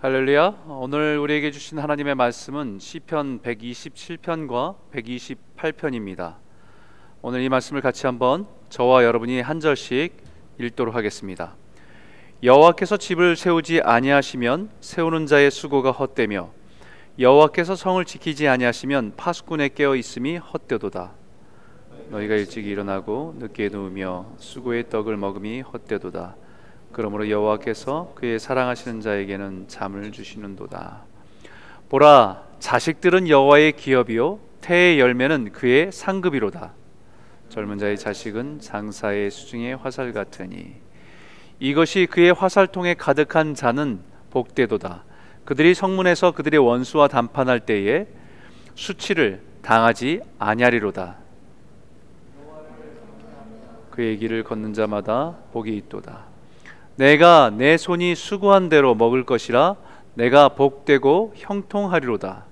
할렐루야. 오늘 우리에게 주신 하나님의 말씀은 시편 127편과 128편입니다. 오늘 이 말씀을 같이 한번 저와 여러분이 한 절씩 읽도록 하겠습니다. 여호와께서 집을 세우지 아니하시면 세우는 자의 수고가 헛되며 여호와께서 성을 지키지 아니하시면 파수꾼의 깨어 있음이 헛되도다. 너희가 일찍 일어나고 늦게 누우며 수고의 떡을 먹음이 헛되도다. 그러므로 여호와께서 그의 사랑하시는 자에게는 잠을 주시는도다. 보라, 자식들은 여호와의 기업이요 태의 열매는 그의 상급이로다. 젊은 자의 자식은 장사의 수중의 화살 같으니 이것이 그의 화살통에 가득한 자는 복되도다. 그들이 성문에서 그들의 원수와 담판할 때에 수치를 당하지 아니하리로다. 그의 길을 걷는 자마다 복이 있도다. 내가 내 손이 수고한 대로 먹을 것이라 내가 복되고 형통하리로다.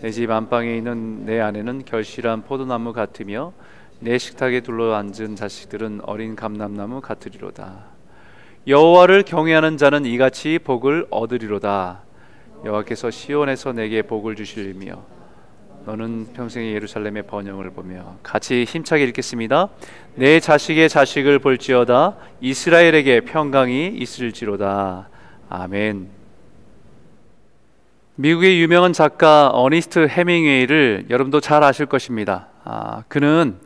내 집 안방에 있는 내 아내는 결실한 포도나무 같으며 내 식탁에 둘러앉은 자식들은 어린 감람나무 같으리로다. 여호와를 경외하는 자는 이같이 복을 얻으리로다. 여호와께서 시온에서 내게 복을 주실며 너는 평생의 예루살렘의 번영을 보며 같이 힘차게 읽겠습니다. 내 자식의 자식을 볼지어다 이스라엘에게 평강이 있을지로다. 아멘. 미국의 유명한 작가 어니스트 해밍웨이를 여러분도 잘 아실 것입니다. 아, 그는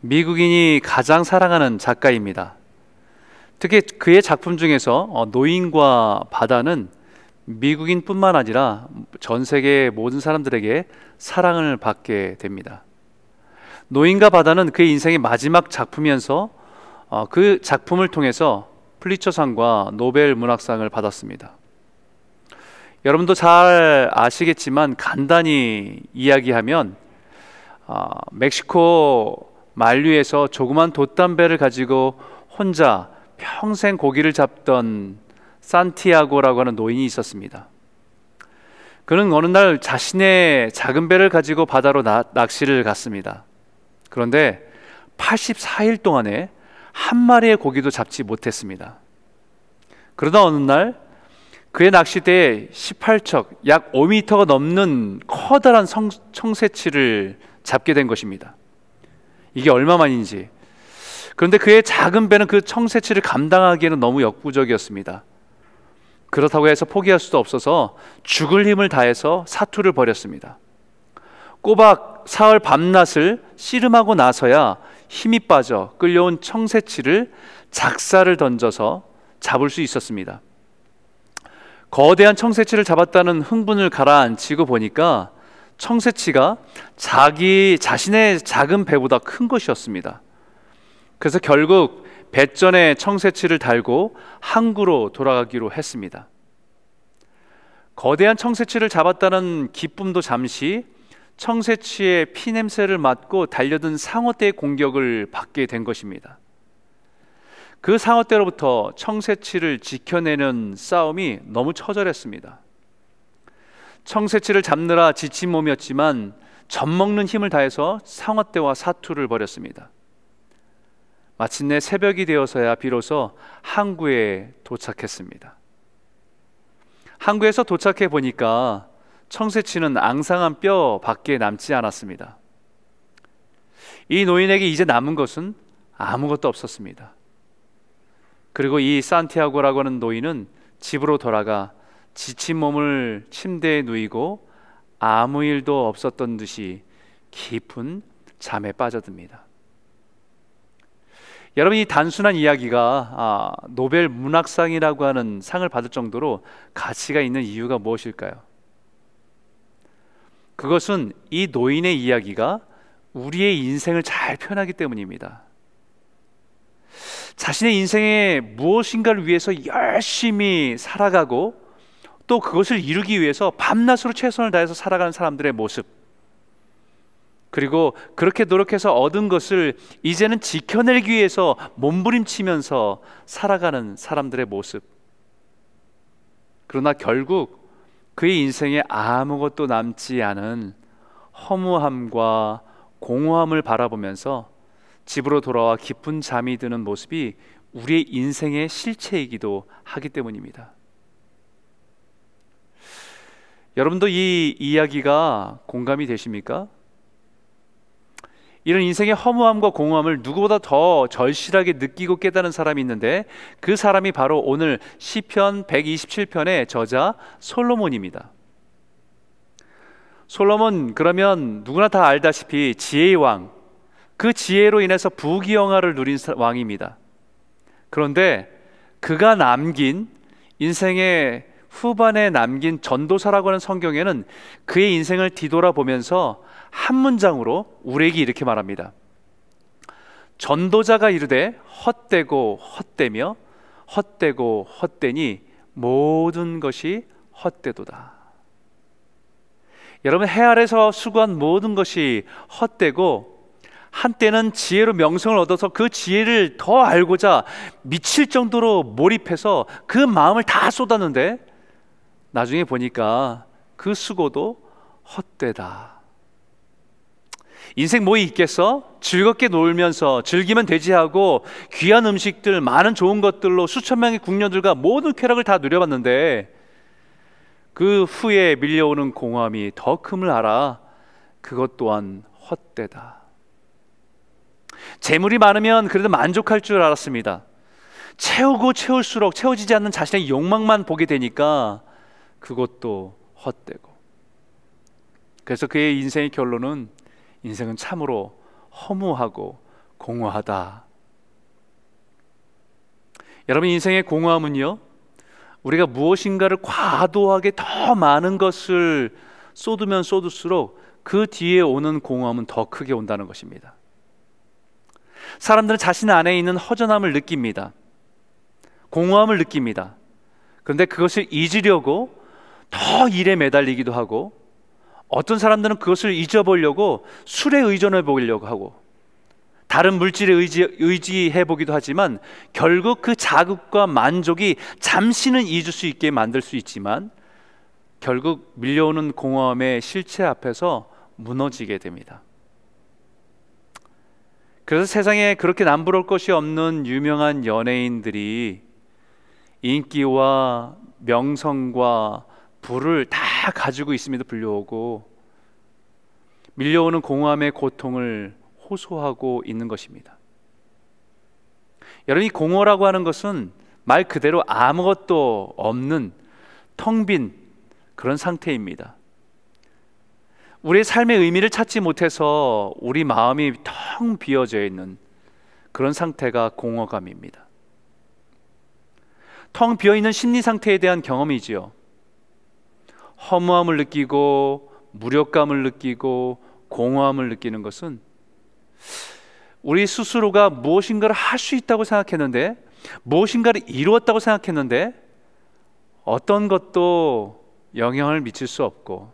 미국인이 가장 사랑하는 작가입니다. 특히 그의 작품 중에서 어, 노인과 바다는 미국인뿐만 아니라 전 세계 모든 사람들에게 사랑을 받게 됩니다. 노인과 바다는 그의 인생의 마지막 작품이면서 어, 그 작품을 통해서 플리처상과 노벨 문학상을 받았습니다. 여러분도 잘 아시겠지만 간단히 이야기하면 어, 멕시코 만류에서 조그만 돛담배를 가지고 혼자 평생 고기를 잡던 산티아고라고 하는 노인이 있었습니다. 그는 어느 날 자신의 작은 배를 가지고 바다로 나, 낚시를 갔습니다. 그런데 84일 동안에 한 마리의 고기도 잡지 못했습니다. 그러다 어느 날 그의 낚시대에 18척, 약 5m가 넘는 커다란 성, 청새치를 잡게 된 것입니다. 이게 얼마만인지. 그런데 그의 작은 배는 그 청새치를 감당하기에는 너무 역부족이었습니다. 그렇다고 해서 포기할 수도 없어서 죽을 힘을 다해서 사투를 벌였습니다. 꼬박 사흘 밤낮을 씨름하고 나서야 힘이 빠져 끌려온 청새치를 작사를 던져서 잡을 수 있었습니다. 거대한 청새치를 잡았다는 흥분을 가라앉히고 보니까 청새치가 자기 자신의 작은 배보다 큰 것이었습니다. 그래서 결국 배전에 청새치를 달고 항구로 돌아가기로 했습니다. 거대한 청새치를 잡았다는 기쁨도 잠시 청새치의 피 냄새를 맡고 달려든 상어떼의 공격을 받게 된 것입니다. 그 상어떼로부터 청새치를 지켜내는 싸움이 너무 처절했습니다. 청새치를 잡느라 지친 몸이었지만 젖먹는 힘을 다해서 상어떼와 사투를 벌였습니다. 마침내 새벽이 되어서야 비로소 항구에 도착했습니다. 항구에서 도착해 보니까 청새치는 앙상한 뼈 밖에 남지 않았습니다. 이 노인에게 이제 남은 것은 아무것도 없었습니다. 그리고 이 산티아고라고 하는 노인은 집으로 돌아가 지친 몸을 침대에 누이고 아무 일도 없었던 듯이 깊은 잠에 빠져듭니다. 여러분 이 단순한 이야기가 아, 노벨 문학상이라고 하는 상을 받을 정도로 가치가 있는 이유가 무엇일까요? 그것은 이 노인의 이야기가 우리의 인생을 잘 표현하기 때문입니다. 자신의 인생에 무엇인가를 위해서 열심히 살아가고 또 그것을 이루기 위해서 밤낮으로 최선을 다해서 살아가는 사람들의 모습 그리고 그렇게 노력해서 얻은 것을 이제는 지켜내기 위해서 몸부림치면서 살아가는 사람들의 모습. 그러나 결국 그의 인생에 아무것도 남지 않은 허무함과 공허함을 바라보면서 집으로 돌아와 깊은 잠이 드는 모습이 우리의 인생의 실체이기도 하기 때문입니다. 여러분도 이 이야기가 공감이 되십니까? 이런 인생의 허무함과 공허함을 누구보다 더 절실하게 느끼고 깨달은 사람이 있는데 그 사람이 바로 오늘 시편 127편의 저자 솔로몬입니다. 솔로몬 그러면 누구나 다 알다시피 지혜의 왕, 그 지혜로 인해서 부귀영화를 누린 왕입니다. 그런데 그가 남긴 인생의 후반에 남긴 전도사라고 하는 성경에는 그의 인생을 뒤돌아보면서 한 문장으로 우리에게 이렇게 말합니다. 전도자가 이르되 헛되고 헛되며 헛되고 헛되니 모든 것이 헛되도다. 여러분 해 아래서 수고한 모든 것이 헛되고 한때는 지혜로 명성을 얻어서 그 지혜를 더 알고자 미칠 정도로 몰입해서 그 마음을 다 쏟았는데 나중에 보니까 그 수고도 헛되다. 인생 뭐 있겠어? 즐겁게 놀면서 즐기면 되지 하고 귀한 음식들, 많은 좋은 것들로 수천 명의 궁녀들과 모든 쾌락을 다 누려봤는데 그 후에 밀려오는 공허함이 더 큼을 알아 그것 또한 헛되다. 재물이 많으면 그래도 만족할 줄 알았습니다. 채우고 채울수록 채워지지 않는 자신의 욕망만 보게 되니까 그것도 헛되고. 그래서 그의 인생의 결론은 인생은 참으로 허무하고 공허하다. 여러분 인생의 공허함은요. 우리가 무엇인가를 과도하게 더 많은 것을 쏟으면 쏟을수록 그 뒤에 오는 공허함은 더 크게 온다는 것입니다. 사람들은 자신 안에 있는 허전함을 느낍니다. 공허함을 느낍니다. 그런데 그것을 잊으려고 더 일에 매달리기도 하고 어떤 사람들은 그것을 잊어보려고 술에 의존해 보려고 하고 다른 물질에 의지, 의지 해 보기도 하지만 결국 그 자극과 만족이 잠시는 잊을 수 있게 만들 수 있지만 결국 밀려오는 공허함의 실체 앞에서 무너지게 됩니다. 그래서 세상에 그렇게 남부러울 것이 없는 유명한 연예인들이 인기와 명성과 부를 다 가지고 있음에도 불구하고 밀려오는 공허함의 고통을 호소하고 있는 것입니다. 여러분 이 공허라고 하는 것은 말 그대로 아무것도 없는 텅 빈 그런 상태입니다. 우리의 삶의 의미를 찾지 못해서 우리 마음이 텅 비어져 있는 그런 상태가 공허감입니다. 텅 비어 있는 심리 상태에 대한 경험이지요. 허무함을 느끼고 무력감을 느끼고 공허함을 느끼는 것은 우리 스스로가 무엇인가를 할 수 있다고 생각했는데 무엇인가를 이루었다고 생각했는데 어떤 것도 영향을 미칠 수 없고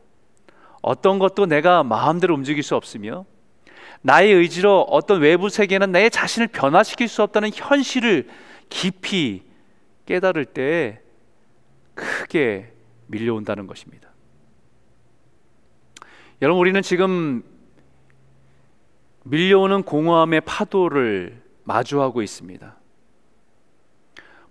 어떤 것도 내가 마음대로 움직일 수 없으며 나의 의지로 어떤 외부 세계는 내 자신을 변화시킬 수 없다는 현실을 깊이 깨달을 때 크게 밀려온다는 것입니다. 여러분 우리는 지금 밀려오는 공허함의 파도를 마주하고 있습니다.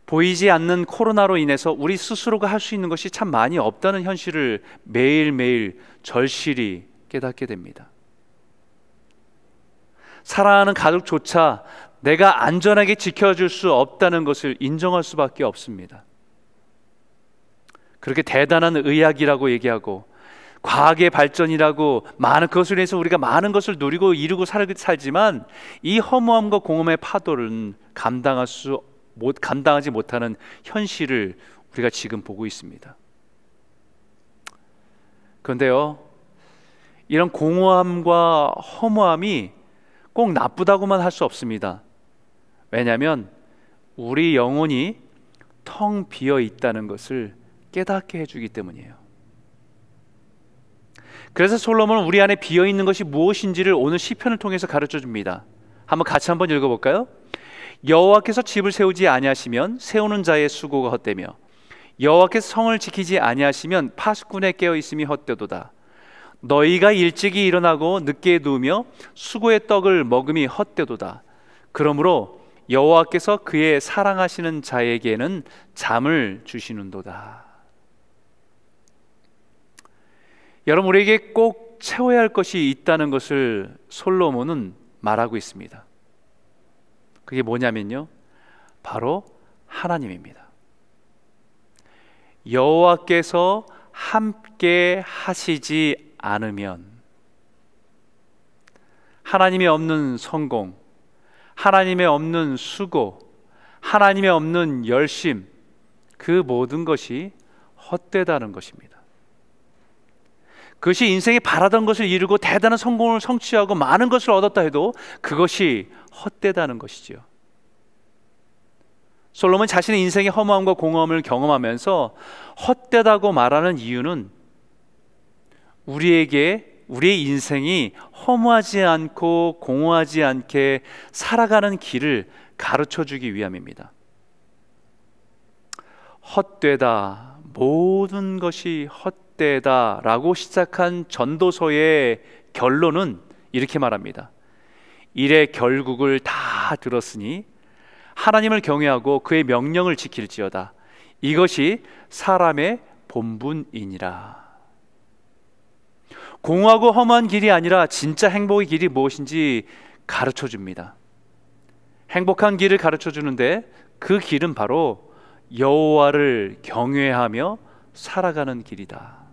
보이지 않는 코로나로 인해서 우리 스스로가 할 수 있는 것이 참 많이 없다는 현실을 매일매일 절실히 깨닫게 됩니다. 사랑하는 가족조차 내가 안전하게 지켜줄 수 없다는 것을 인정할 수밖에 없습니다. 그렇게 대단한 의학이라고 얘기하고 과학의 발전이라고 많은 그것을 위해서 우리가 많은 것을 누리고 이루고 살지만 이 허무함과 공허의 파도를 감당할 수 못, 감당하지 못하는 현실을 우리가 지금 보고 있습니다. 그런데요, 이런 공허함과 허무함이 꼭 나쁘다고만 할 수 없습니다. 왜냐하면 우리 영혼이 텅 비어 있다는 것을 깨닫게 해주기 때문이에요. 그래서 솔로몬은 우리 안에 비어 있는 것이 무엇인지를 오늘 시편을 통해서 가르쳐 줍니다. 한번 같이 한번 읽어볼까요? 여호와께서 집을 세우지 아니하시면 세우는 자의 수고가 헛되며 여호와께서 성을 지키지 아니하시면 파수꾼의 깨어 있음이 헛되도다. 너희가 일찍이 일어나고 늦게 누우며 수고의 떡을 먹음이 헛되도다. 그러므로 여호와께서 그의 사랑하시는 자에게는 잠을 주시는도다. 여러분 우리에게 꼭 채워야 할 것이 있다는 것을 솔로몬은 말하고 있습니다. 그게 뭐냐면요. 바로 하나님입니다. 여호와께서 함께 하시지 않으면 하나님이 없는 성공, 하나님의 없는 수고, 하나님의 없는 열심, 그 모든 것이 헛되다는 것입니다. 그것이 인생이 바라던 것을 이루고 대단한 성공을 성취하고 많은 것을 얻었다 해도 그것이 헛되다는 것이지요. 솔로몬 자신의 인생의 허무함과 공허함을 경험하면서 헛되다고 말하는 이유는 우리에게 우리의 인생이 허무하지 않고 공허하지 않게 살아가는 길을 가르쳐 주기 위함입니다. 헛되다, 모든 것이 헛 되다라고 시작한 전도서의 결론은 이렇게 말합니다. 일의 결국을 다 들었으니 하나님을 경외하고 그의 명령을 지킬지어다. 이것이 사람의 본분이니라. 공하고 험한 길이 아니라 진짜 행복의 길이 무엇인지 가르쳐 줍니다. 행복한 길을 가르쳐 주는데 그 길은 바로 여호와를 경외하며 살아가는 길이다.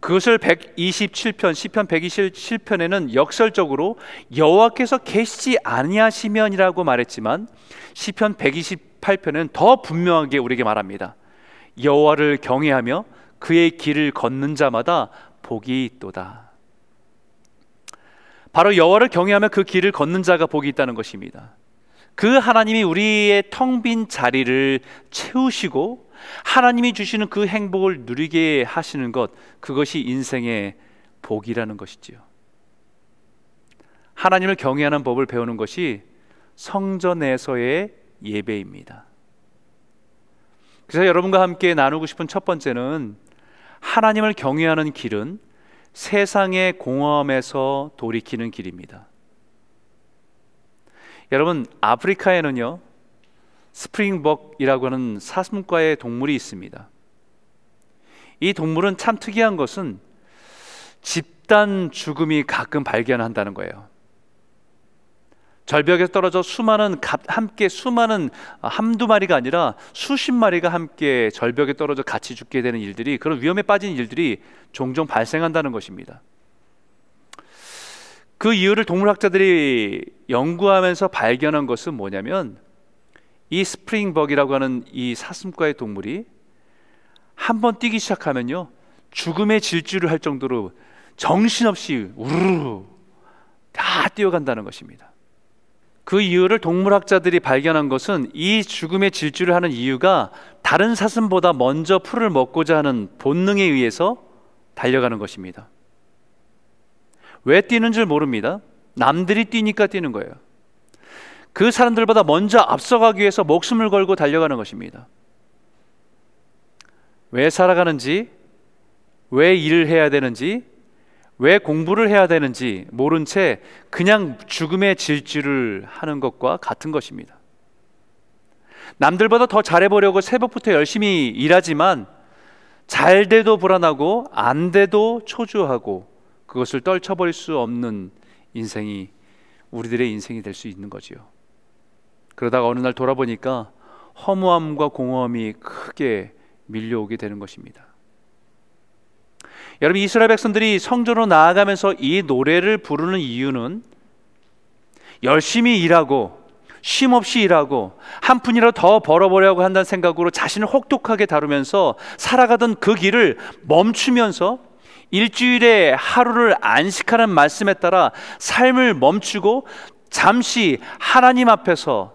그것을 127편 시편 127편에는 역설적으로 여호와께서 계시지 아니하시면이라고 말했지만 시편 128편은 더 분명하게 우리에게 말합니다. 여호와를 경외하며 그의 길을 걷는 자마다 복이 있도다. 바로 여호와를 경외하며 그 길을 걷는 자가 복이 있다는 것입니다. 그 하나님이 우리의 텅 빈 자리를 채우시고 하나님이 주시는 그 행복을 누리게 하시는 것 그것이 인생의 복이라는 것이지요. 하나님을 경외하는 법을 배우는 것이 성전에서의 예배입니다. 그래서 여러분과 함께 나누고 싶은 첫 번째는 하나님을 경외하는 길은 세상의 공허함에서 돌이키는 길입니다. 여러분 아프리카에는요 스프링벅이라고 하는 사슴과의 동물이 있습니다. 이 동물은 참 특이한 것은 집단 죽음이 가끔 발견한다는 거예요. 절벽에 떨어져 수많은 함께 수많은 한두 마리가 아니라 수십 마리가 함께 절벽에 떨어져 같이 죽게 되는 일들이 그런 위험에 빠진 일들이 종종 발생한다는 것입니다. 그 이유를 동물학자들이 연구하면서 발견한 것은 뭐냐면 이 스프링벅이라고 하는 이 사슴과의 동물이 한 번 뛰기 시작하면요 죽음의 질주를 할 정도로 정신없이 우르르 다 뛰어간다는 것입니다. 그 이유를 동물학자들이 발견한 것은 이 죽음의 질주를 하는 이유가 다른 사슴보다 먼저 풀을 먹고자 하는 본능에 의해서 달려가는 것입니다. 왜 뛰는 줄 모릅니다. 남들이 뛰니까 뛰는 거예요. 그 사람들보다 먼저 앞서가기 위해서 목숨을 걸고 달려가는 것입니다. 왜 살아가는지, 왜 일을 해야 되는지, 왜 공부를 해야 되는지 모른 채 그냥 죽음의 질주를 하는 것과 같은 것입니다. 남들보다 더 잘해보려고 새벽부터 열심히 일하지만 잘 돼도 불안하고 안 돼도 초조하고 그것을 떨쳐버릴 수 없는 인생이 우리들의 인생이 될 수 있는 거지요. 그러다가 어느 날 돌아보니까 허무함과 공허함이 크게 밀려오게 되는 것입니다. 여러분 이스라엘 백성들이 성전으로 나아가면서 이 노래를 부르는 이유는 열심히 일하고 쉼 없이 일하고 한 푼이라도 더 벌어보려고 한다는 생각으로 자신을 혹독하게 다루면서 살아가던 그 길을 멈추면서 일주일에 하루를 안식하는 말씀에 따라 삶을 멈추고 잠시 하나님 앞에서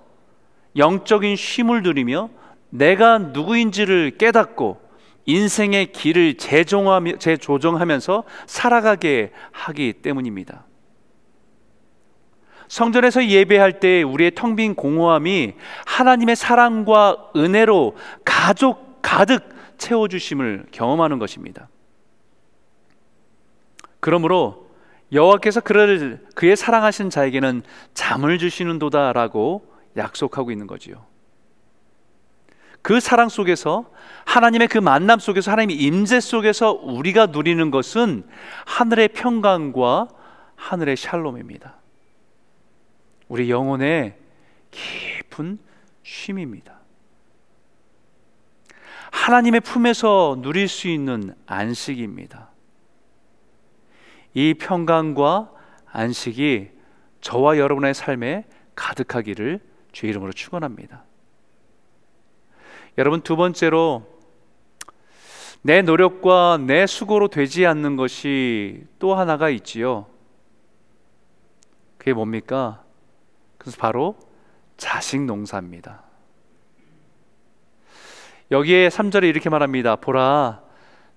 영적인 쉼을 누리며 내가 누구인지를 깨닫고 인생의 길을 재종하며, 재조정하면서 살아가게 하기 때문입니다. 성전에서 예배할 때 우리의 텅 빈 공허함이 하나님의 사랑과 은혜로 가족 가득 채워주심을 경험하는 것입니다. 그러므로 여호와께서 그를 그의 사랑하신 자에게는 잠을 주시는도다라고 약속하고 있는 거지요. 그 사랑 속에서 하나님의 그 만남 속에서 하나님의 임재 속에서 우리가 누리는 것은 하늘의 평강과 하늘의 샬롬입니다. 우리 영혼의 깊은 쉼입니다. 하나님의 품에서 누릴 수 있는 안식입니다. 이 평강과 안식이 저와 여러분의 삶에 가득하기를 주의 이름으로 축원합니다. 여러분 두 번째로 내 노력과 내 수고로 되지 않는 것이 또 하나가 있지요. 그게 뭡니까? 그래서 바로 자식 농사입니다. 여기에 3절에 이렇게 말합니다. 보라,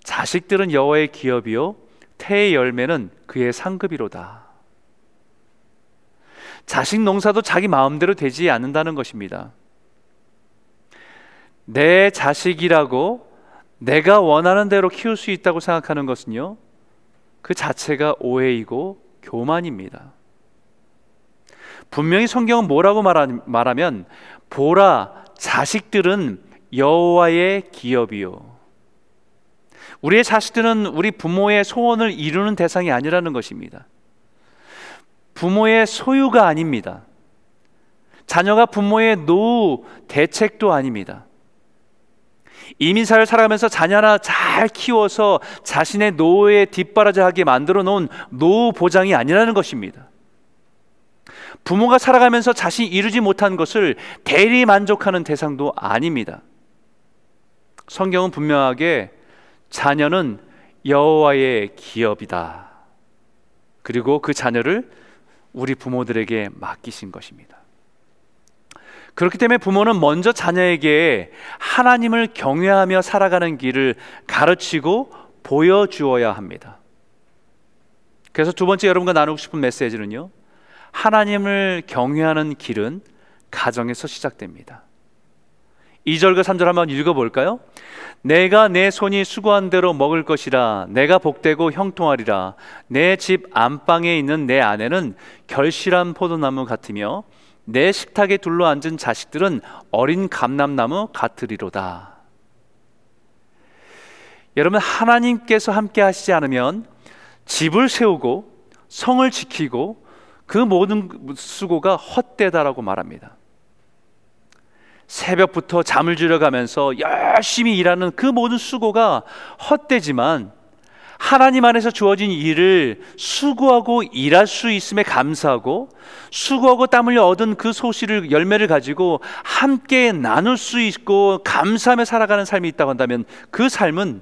자식들은 여호와의 기업이요, 태의 열매는 그의 상급이로다. 자식 농사도 자기 마음대로 되지 않는다는 것입니다. 내 자식이라고 내가 원하는 대로 키울 수 있다고 생각하는 것은요, 그 자체가 오해이고 교만입니다. 분명히 성경은 뭐라고 말하면 보라 자식들은 여호와의 기업이요. 우리의 자식들은 우리 부모의 소원을 이루는 대상이 아니라는 것입니다. 부모의 소유가 아닙니다. 자녀가 부모의 노후 대책도 아닙니다. 이민사를 살아가면서 자녀 하나 잘 키워서 자신의 노후에 뒷바라지하게 만들어 놓은 노후 보장이 아니라는 것입니다. 부모가 살아가면서 자신이 이루지 못한 것을 대리 만족하는 대상도 아닙니다. 성경은 분명하게 자녀는 여호와의 기업이다. 그리고 그 자녀를 우리 부모들에게 맡기신 것입니다. 그렇기 때문에 부모는 먼저 자녀에게 하나님을 경외하며 살아가는 길을 가르치고 보여주어야 합니다. 그래서 두 번째 여러분과 나누고 싶은 메시지는요. 하나님을 경외하는 길은 가정에서 시작됩니다. 2절과 3절 한번 읽어볼까요? 내가 내 손이 수고한 대로 먹을 것이라 내가 복되고 형통하리라 내 집 안방에 있는 내 아내는 결실한 포도나무 같으며 내 식탁에 둘러앉은 자식들은 어린 감람나무 같으리로다 여러분 하나님께서 함께 하시지 않으면 집을 세우고 성을 지키고 그 모든 수고가 헛되다라고 말합니다. 새벽부터 잠을 줄여가면서 열심히 일하는 그 모든 수고가 헛되지만 하나님 안에서 주어진 일을 수고하고 일할 수 있음에 감사하고 수고하고 땀 흘려 얻은 그 소실을 열매를 가지고 함께 나눌 수 있고 감사하며 살아가는 삶이 있다고 한다면 그 삶은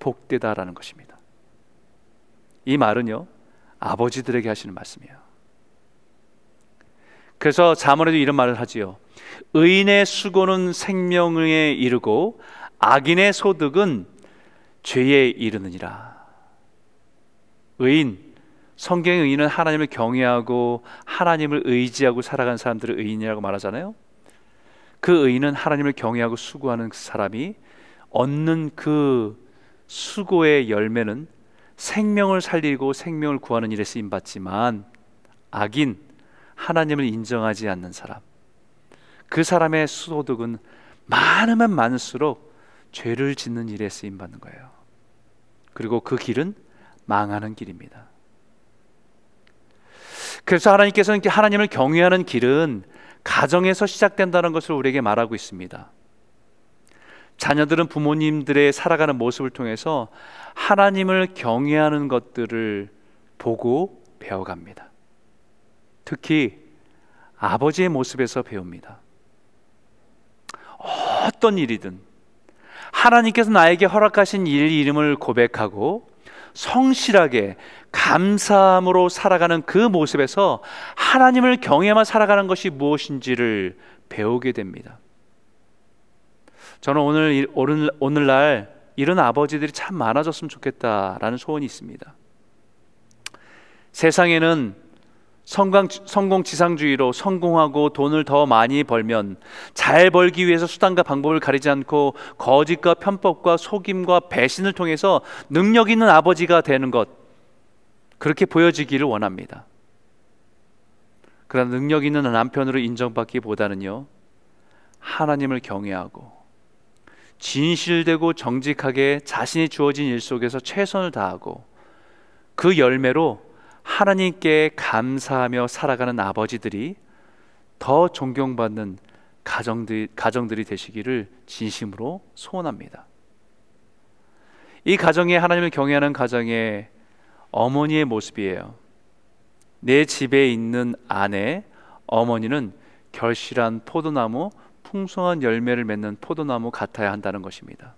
복되다라는 것입니다. 이 말은요 아버지들에게 하시는 말씀이에요. 그래서 자문에도 이런 말을 하지요. 의인의 수고는 생명에 이르고 악인의 소득은 죄에 이르느니라. 의인, 성경의 의인은 하나님을 경외하고 하나님을 의지하고 살아간 사람들을 의인이라고 말하잖아요. 그 의인은 하나님을 경외하고 수고하는 그 사람이 얻는 그 수고의 열매는 생명을 살리고 생명을 구하는 일에 쓰임 받지만 악인 하나님을 인정하지 않는 사람 그 사람의 소득은 많으면 많을수록 죄를 짓는 일에 쓰임 받는 거예요. 그리고 그 길은 망하는 길입니다. 그래서 하나님께서는 하나님을 경외하는 길은 가정에서 시작된다는 것을 우리에게 말하고 있습니다. 자녀들은 부모님들의 살아가는 모습을 통해서 하나님을 경외하는 것들을 보고 배워갑니다. 특히 아버지의 모습에서 배웁니다. 어떤 일이든 하나님께서 나에게 허락하신 일 이름을 고백하고 성실하게 감사함으로 살아가는 그 모습에서 하나님을 경외만 살아가는 것이 무엇인지를 배우게 됩니다. 저는 오늘 오늘 오늘날 이런 아버지들이 참 많아졌으면 좋겠다라는 소원이 있습니다. 세상에는 성공, 성공 지상주의로 성공하고 돈을 더 많이 벌면 잘 벌기 위해서 수단과 방법을 가리지 않고 거짓과 편법과 속임과 배신을 통해서 능력 있는 아버지가 되는 것 그렇게 보여지기를 원합니다. 그러나 능력 있는 남편으로 인정받기보다는요 하나님을 경외하고 진실되고 정직하게 자신이 주어진 일 속에서 최선을 다하고 그 열매로 하나님께 감사하며 살아가는 아버지들이 더 존경받는 가정들, 가정들이 되시기를 진심으로 소원합니다. 이 가정에 하나님을 경외하는 가정의 어머니의 모습이에요. 내 집에 있는 아내, 어머니는 결실한 포도나무, 풍성한 열매를 맺는 포도나무 같아야 한다는 것입니다.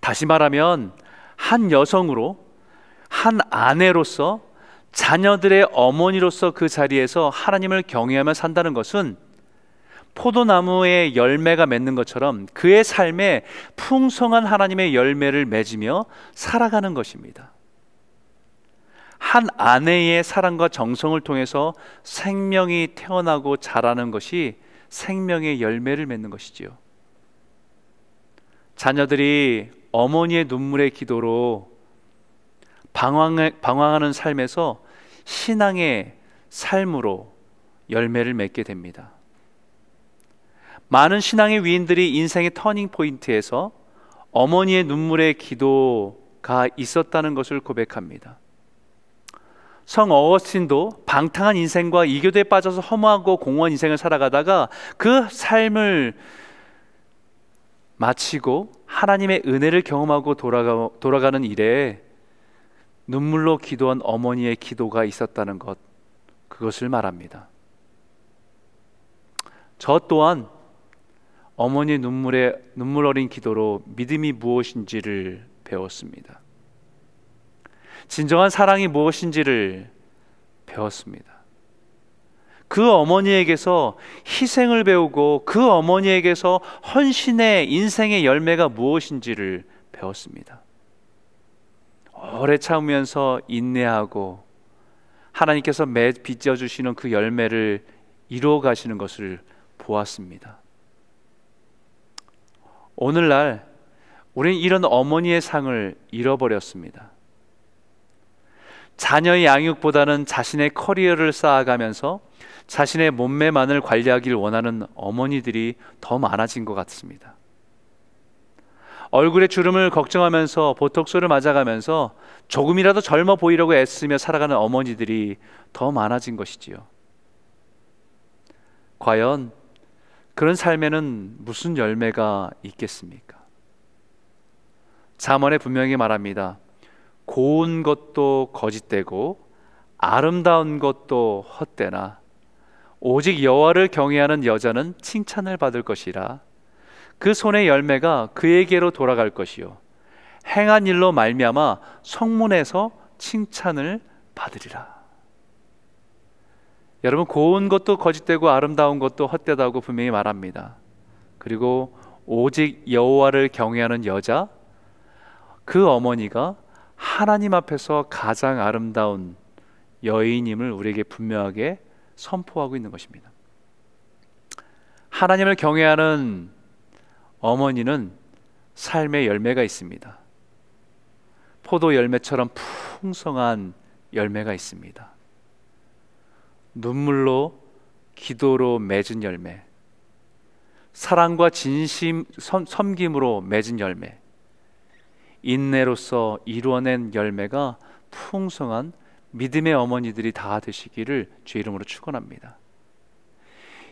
다시 말하면 한 여성으로 한 아내로서 자녀들의 어머니로서 그 자리에서 하나님을 경외하며 산다는 것은 포도나무의 열매가 맺는 것처럼 그의 삶에 풍성한 하나님의 열매를 맺으며 살아가는 것입니다. 한 아내의 사랑과 정성을 통해서 생명이 태어나고 자라는 것이 생명의 열매를 맺는 것이지요. 자녀들이 어머니의 눈물의 기도로 방황, 방황하는 삶에서 신앙의 삶으로 열매를 맺게 됩니다. 많은 신앙의 위인들이 인생의 터닝 포인트에서 어머니의 눈물의 기도가 있었다는 것을 고백합니다. 성 어거스틴도 방탕한 인생과 이교도에 빠져서 허무하고 공허한 인생을 살아가다가 그 삶을 마치고 하나님의 은혜를 경험하고 돌아가, 돌아가는 일에 눈물로 기도한 어머니의 기도가 있었다는 것, 그것을 말합니다. 저 또한 어머니 눈물의 눈물 어린 기도로 믿음이 무엇인지를 배웠습니다. 진정한 사랑이 무엇인지를 배웠습니다. 그 어머니에게서 희생을 배우고 그 어머니에게서 헌신의 인생의 열매가 무엇인지를 배웠습니다. 오래 참으면서 인내하고 하나님께서 매 빚져 주시는 그 열매를 이루어 가시는 것을 보았습니다. 오늘날 우리는 이런 어머니의 상을 잃어버렸습니다. 자녀의 양육보다는 자신의 커리어를 쌓아가면서 자신의 몸매만을 관리하길 원하는 어머니들이 더 많아진 것 같습니다. 얼굴의 주름을 걱정하면서 보톡스를 맞아가면서 조금이라도 젊어 보이려고 애쓰며 살아가는 어머니들이 더 많아진 것이지요. 과연 그런 삶에는 무슨 열매가 있겠습니까? 잠언에 분명히 말합니다. 고운 것도 거짓되고 아름다운 것도 헛되나 오직 여호와를 경외하는 여자는 칭찬을 받을 것이라 그 손의 열매가 그에게로 돌아갈 것이요 행한 일로 말미암아 성문에서 칭찬을 받으리라. 여러분 고운 것도 거짓되고 아름다운 것도 헛되다고 분명히 말합니다. 그리고 오직 여호와를 경외하는 여자 그 어머니가 하나님 앞에서 가장 아름다운 여인임을 우리에게 분명하게 선포하고 있는 것입니다. 하나님을 경외하는 어머니는 삶의 열매가 있습니다. 포도 열매처럼 풍성한 열매가 있습니다. 눈물로 기도로 맺은 열매, 사랑과 진심 섬김으로 맺은 열매, 인내로서 이루어낸 열매가 풍성한 믿음의 어머니들이 다 되시기를 주 이름으로 축원합니다.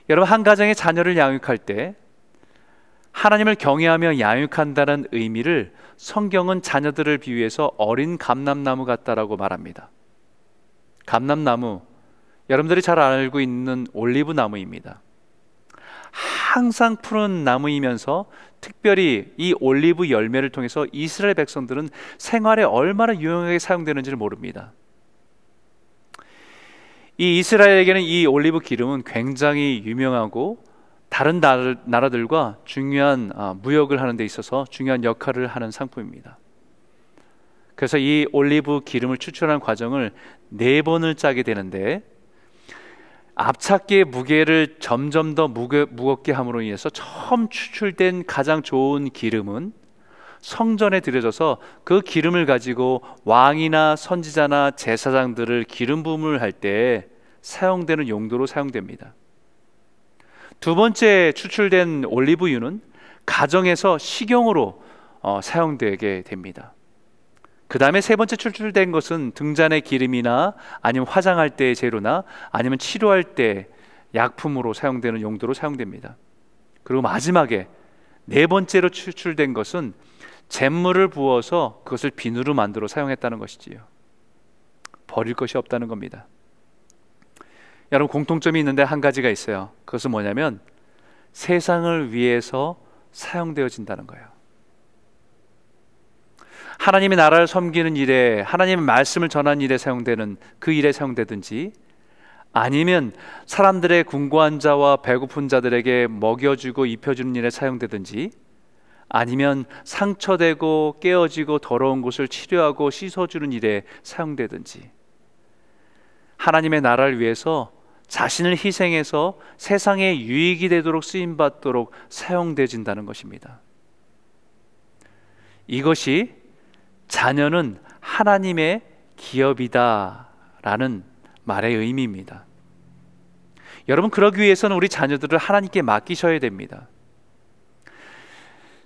여러분 한 가정의 자녀를 양육할 때 하나님을 경외하며 양육한다는 의미를 성경은 자녀들을 비유해서 어린 감람나무 같다라고 말합니다. 감람나무 여러분들이 잘 알고 있는 올리브 나무입니다. 항상 푸른 나무이면서 특별히 이 올리브 열매를 통해서 이스라엘 백성들은 생활에 얼마나 유용하게 사용되는지를 모릅니다. 이 이스라엘에게는 이 올리브 기름은 굉장히 유명하고 다른 나라들과 중요한 아, 무역을 하는 데 있어서 중요한 역할을 하는 상품입니다. 그래서 이 올리브 기름을 추출하는 과정을 네 번을 짜게 되는데 앞찾기의 무게를 점점 더 무게, 무겁게 함으로 인해서 처음 추출된 가장 좋은 기름은 성전에 들여져서 그 기름을 가지고 왕이나 선지자나 제사장들을 기름 부음을 할 때 사용되는 용도로 사용됩니다. 두 번째 추출된 올리브유는 가정에서 식용으로 어, 사용되게 됩니다. 그 다음에 세 번째 출출된 것은 등잔의 기름이나 아니면 화장할 때의 재료나 아니면 치료할 때 약품으로 사용되는 용도로 사용됩니다. 그리고 마지막에 네 번째로 추출된 것은 잿물을 부어서 그것을 비누로 만들어 사용했다는 것이지요. 버릴 것이 없다는 겁니다. 여러분 공통점이 있는데 한 가지가 있어요. 그것은 뭐냐면 세상을 위해서 사용되어진다는 거예요. 하나님의 나라를 섬기는 일에 하나님의 말씀을 전하는 일에 사용되는 그 일에 사용되든지 아니면 사람들의 궁고한 자와 배고픈 자들에게 먹여주고 입혀주는 일에 사용되든지 아니면 상처되고 깨어지고 더러운 곳을 치료하고 씻어주는 일에 사용되든지 하나님의 나라를 위해서 자신을 희생해서 세상에 유익이 되도록 쓰임 받도록 사용되진다는 것입니다. 이것이 자녀는 하나님의 기업이다라는 말의 의미입니다. 여러분 그러기 위해서는 우리 자녀들을 하나님께 맡기셔야 됩니다.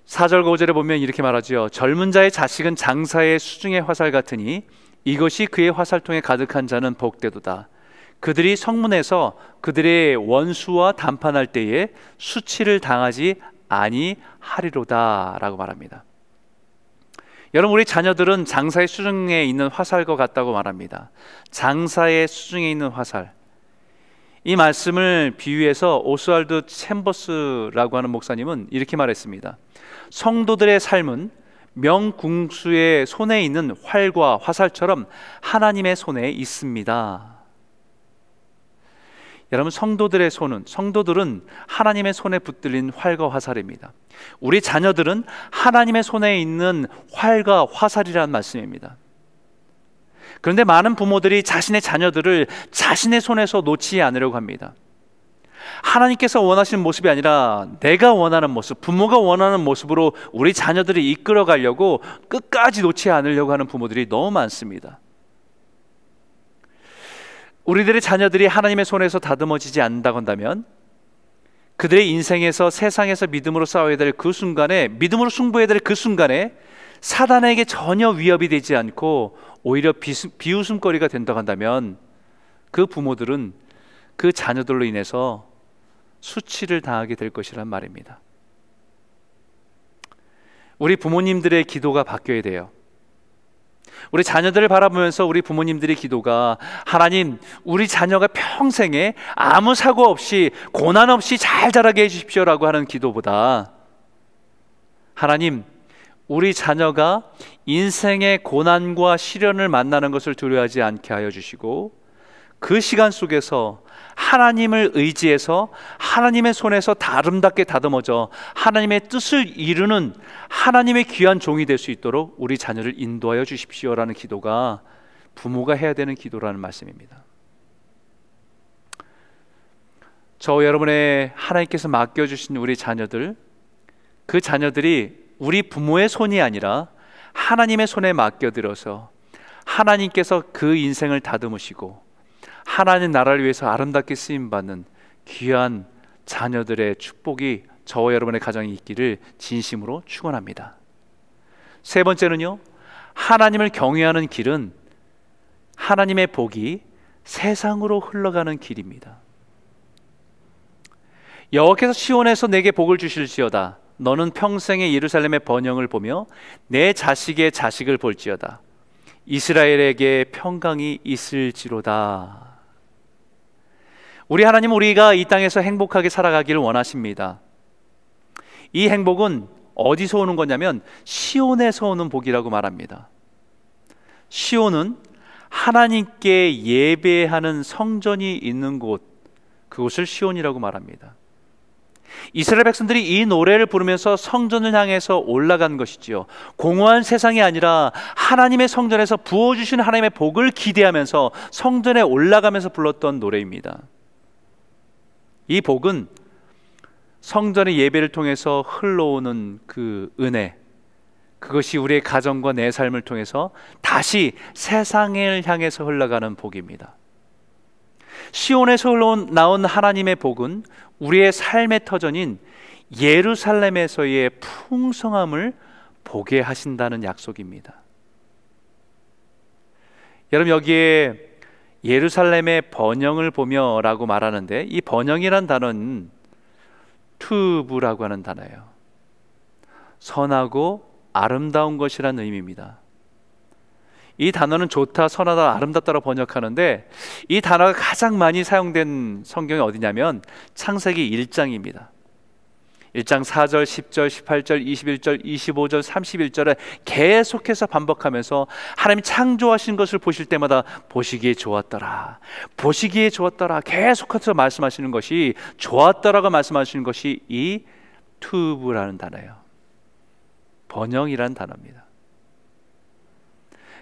4절 5절에 보면 이렇게 말하죠. 젊은 자의 자식은 장사의 수중의 화살 같으니 이것이 그의 화살통에 가득한 자는 복되도다. 그들이 성문에서 그들의 원수와 담판할 때에 수치를 당하지 아니하리로다라고 말합니다. 여러분 우리 자녀들은 장사의 수중에 있는 화살과 같다고 말합니다. 장사의 수중에 있는 화살. 이 말씀을 비유해서 오스왈드 챔버스라고 하는 목사님은 이렇게 말했습니다. 성도들의 삶은 명궁수의 손에 있는 활과 화살처럼 하나님의 손에 있습니다. 여러분 성도들의 손은 성도들은 하나님의 손에 붙들린 활과 화살입니다. 우리 자녀들은 하나님의 손에 있는 활과 화살이라는 말씀입니다. 그런데 많은 부모들이 자신의 자녀들을 자신의 손에서 놓지 않으려고 합니다. 하나님께서 원하시는 모습이 아니라 내가 원하는 모습, 부모가 원하는 모습으로 우리 자녀들이 이끌어 가려고 끝까지 놓지 않으려고 하는 부모들이 너무 많습니다. 우리들의 자녀들이 하나님의 손에서 다듬어지지 않는다고 한다면 그들의 인생에서 세상에서 믿음으로 싸워야 될 그 순간에 믿음으로 승부해야 될 그 순간에 사단에게 전혀 위협이 되지 않고 오히려 비웃음거리가 된다고 한다면 그 부모들은 그 자녀들로 인해서 수치를 당하게 될 것이란 말입니다. 우리 부모님들의 기도가 바뀌어야 돼요. 우리 자녀들을 바라보면서 우리 부모님들의 기도가 하나님, 우리 자녀가 평생에 아무 사고 없이 고난 없이 잘 자라게 해 주십시오라고 하는 기도보다 하나님, 우리 자녀가 인생의 고난과 시련을 만나는 것을 두려워하지 않게 하여 주시고 그 시간 속에서 하나님을 의지해서 하나님의 손에서 아름답게 다듬어져 하나님의 뜻을 이루는 하나님의 귀한 종이 될 수 있도록 우리 자녀를 인도하여 주십시오라는 기도가 부모가 해야 되는 기도라는 말씀입니다. 저 여러분의 하나님께서 맡겨주신 우리 자녀들, 그 자녀들이 우리 부모의 손이 아니라 하나님의 손에 맡겨들어서 하나님께서 그 인생을 다듬으시고 하나님 나라를 위해서 아름답게 쓰임 받는 귀한 자녀들의 축복이 저와 여러분의 가정에 있기를 진심으로 축원합니다. 세 번째는요. 하나님을 경외하는 길은 하나님의 복이 세상으로 흘러가는 길입니다. 여호와께서 시온에서 내게 복을 주실지어다. 너는 평생의 예루살렘의 번영을 보며 내 자식의 자식을 볼지어다. 이스라엘에게 평강이 있을지로다. 우리 하나님 우리가 이 땅에서 행복하게 살아가기를 원하십니다. 이 행복은 어디서 오는 거냐면 시온에서 오는 복이라고 말합니다. 시온은 하나님께 예배하는 성전이 있는 곳, 그곳을 시온이라고 말합니다. 이스라엘 백성들이 이 노래를 부르면서 성전을 향해서 올라간 것이지요. 공허한 세상이 아니라 하나님의 성전에서 부어주신 하나님의 복을 기대하면서 성전에 올라가면서 불렀던 노래입니다. 이 복은 성전의 예배를 통해서 흘러오는 그 은혜, 그것이 우리의 가정과 내 삶을 통해서 다시 세상을 향해서 흘러가는 복입니다. 시온에서 흘러온 나온 하나님의 복은 우리의 삶의 터전인 예루살렘에서의 풍성함을 보게 하신다는 약속입니다. 여러분 여기에 예루살렘의 번영을 보며라고 말하는데 이 번영이란 단어는 투브라고 하는 단어예요. 선하고 아름다운 것이라는 의미입니다. 이 단어는 좋다, 선하다, 아름답다로 번역하는데 이 단어가 가장 많이 사용된 성경이 어디냐면 창세기 1장입니다. 1장 4절, 10절, 18절, 21절, 25절, 31절에 계속해서 반복하면서 하나님 창조하신 것을 보실 때마다 보시기에 좋았더라. 보시기에 좋았더라. 계속해서 말씀하시는 것이 좋았더라고 말씀하시는 것이 이 투브라는 단어예요. 번영이라는 단어입니다.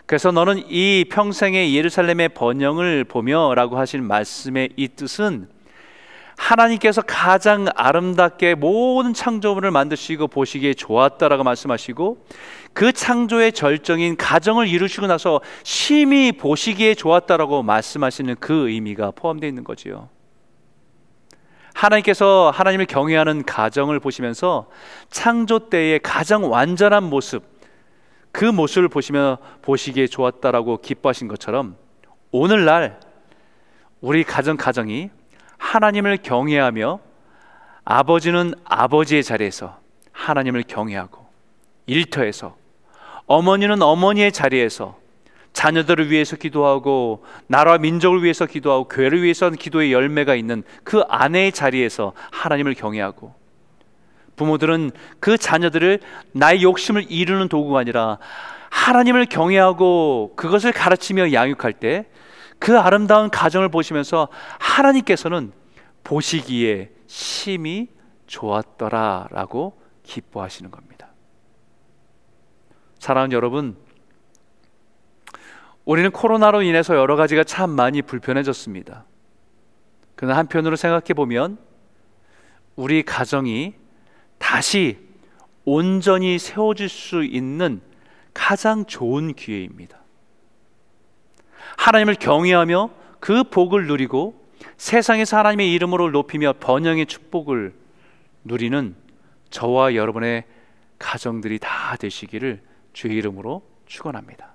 그래서 너는 이 평생의 예루살렘의 번영을 보며라고 하신 말씀의 이 뜻은 하나님께서 가장 아름답게 모든 창조물을 만드시고 보시기에 좋았다라고 말씀하시고 그 창조의 절정인 가정을 이루시고 나서 심히 보시기에 좋았다라고 말씀하시는 그 의미가 포함되어 있는 거지요. 하나님께서 하나님을 경외하는 가정을 보시면서 창조 때의 가장 완전한 모습 그 모습을 보시며 보시기에 좋았다라고 기뻐하신 것처럼 오늘날 우리 가정 가정이 하나님을 경외하며 아버지는 아버지의 자리에서 하나님을 경외하고 일터에서 어머니는 어머니의 자리에서 자녀들을 위해서 기도하고 나라와 민족을 위해서 기도하고 교회를 위해서 기도의 열매가 있는 그 아내의 자리에서 하나님을 경외하고 부모들은 그 자녀들을 나의 욕심을 이루는 도구가 아니라 하나님을 경외하고 그것을 가르치며 양육할 때 그 아름다운 가정을 보시면서 하나님께서는 보시기에 심히 좋았더라라고 기뻐하시는 겁니다. 사랑하는 여러분, 우리는 코로나로 인해서 여러 가지가 참 많이 불편해졌습니다. 그러나 한편으로 생각해 보면 우리 가정이 다시 온전히 세워질 수 있는 가장 좋은 기회입니다. 하나님을 경외하며 그 복을 누리고 세상에서 하나님의 이름으로 높이며 번영의 축복을 누리는 저와 여러분의 가정들이 다 되시기를 주의 이름으로 축원합니다.